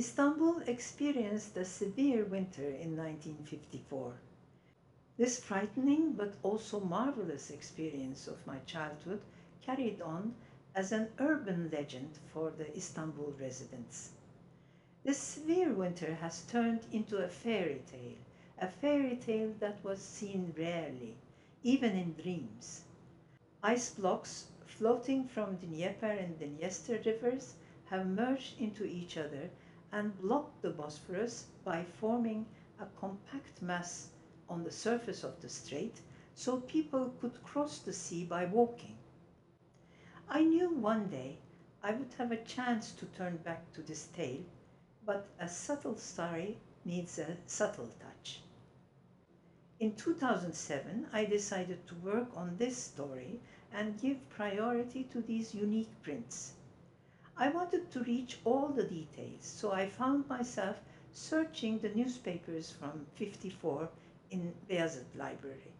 Istanbul experienced a severe winter in 1954. This frightening but also marvelous experience of my childhood carried on as an urban legend for the Istanbul residents. This severe winter has turned into a fairy tale, a fairy tale that was seen rarely, even in dreams. Ice blocks floating from the Dnieper and the Dniester rivers have merged into each other and blocked the Bosphorus by forming a compact mass on the surface of the strait so people could cross the sea by walking. I knew one day I would have a chance to turn back to this tale, but a subtle story needs a subtle touch. In 2007, I decided to work on this story and give priority to these unique prints. I wanted to reach all the details, so I found myself searching the newspapers from 54 in Beyazıt Library.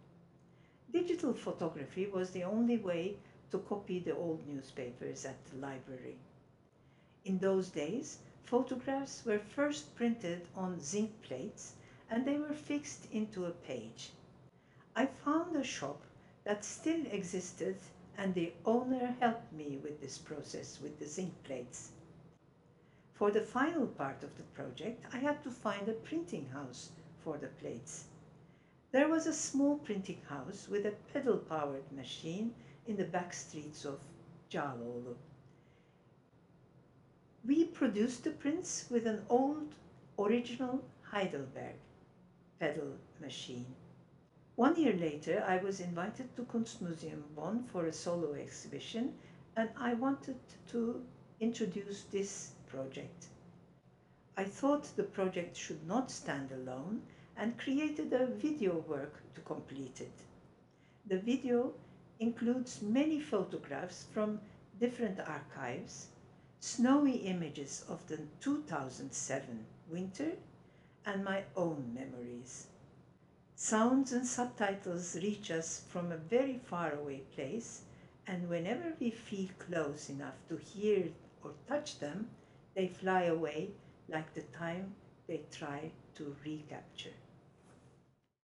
Digital photography was the only way to copy the old newspapers at the library. In those days, photographs were first printed on zinc plates and they were fixed into a page. I found a shop that still existed and the owner helped me with this process with the zinc plates. For the final part of the project, I had to find a printing house for the plates. There was a small printing house with a pedal-powered machine in the back streets of Cağaloğlu. We produced the prints with an old original Heidelberg pedal machine. One year later, I was invited to Kunstmuseum Bonn for a solo exhibition, and I wanted to introduce this project. I thought the project should not stand alone and created a video work to complete it. The video includes many photographs from different archives, snowy images of the 2007 winter, and my own memories. Sounds and subtitles reach us from a very far away place, and whenever we feel close enough to hear or touch them, they fly away like the time they try to recapture.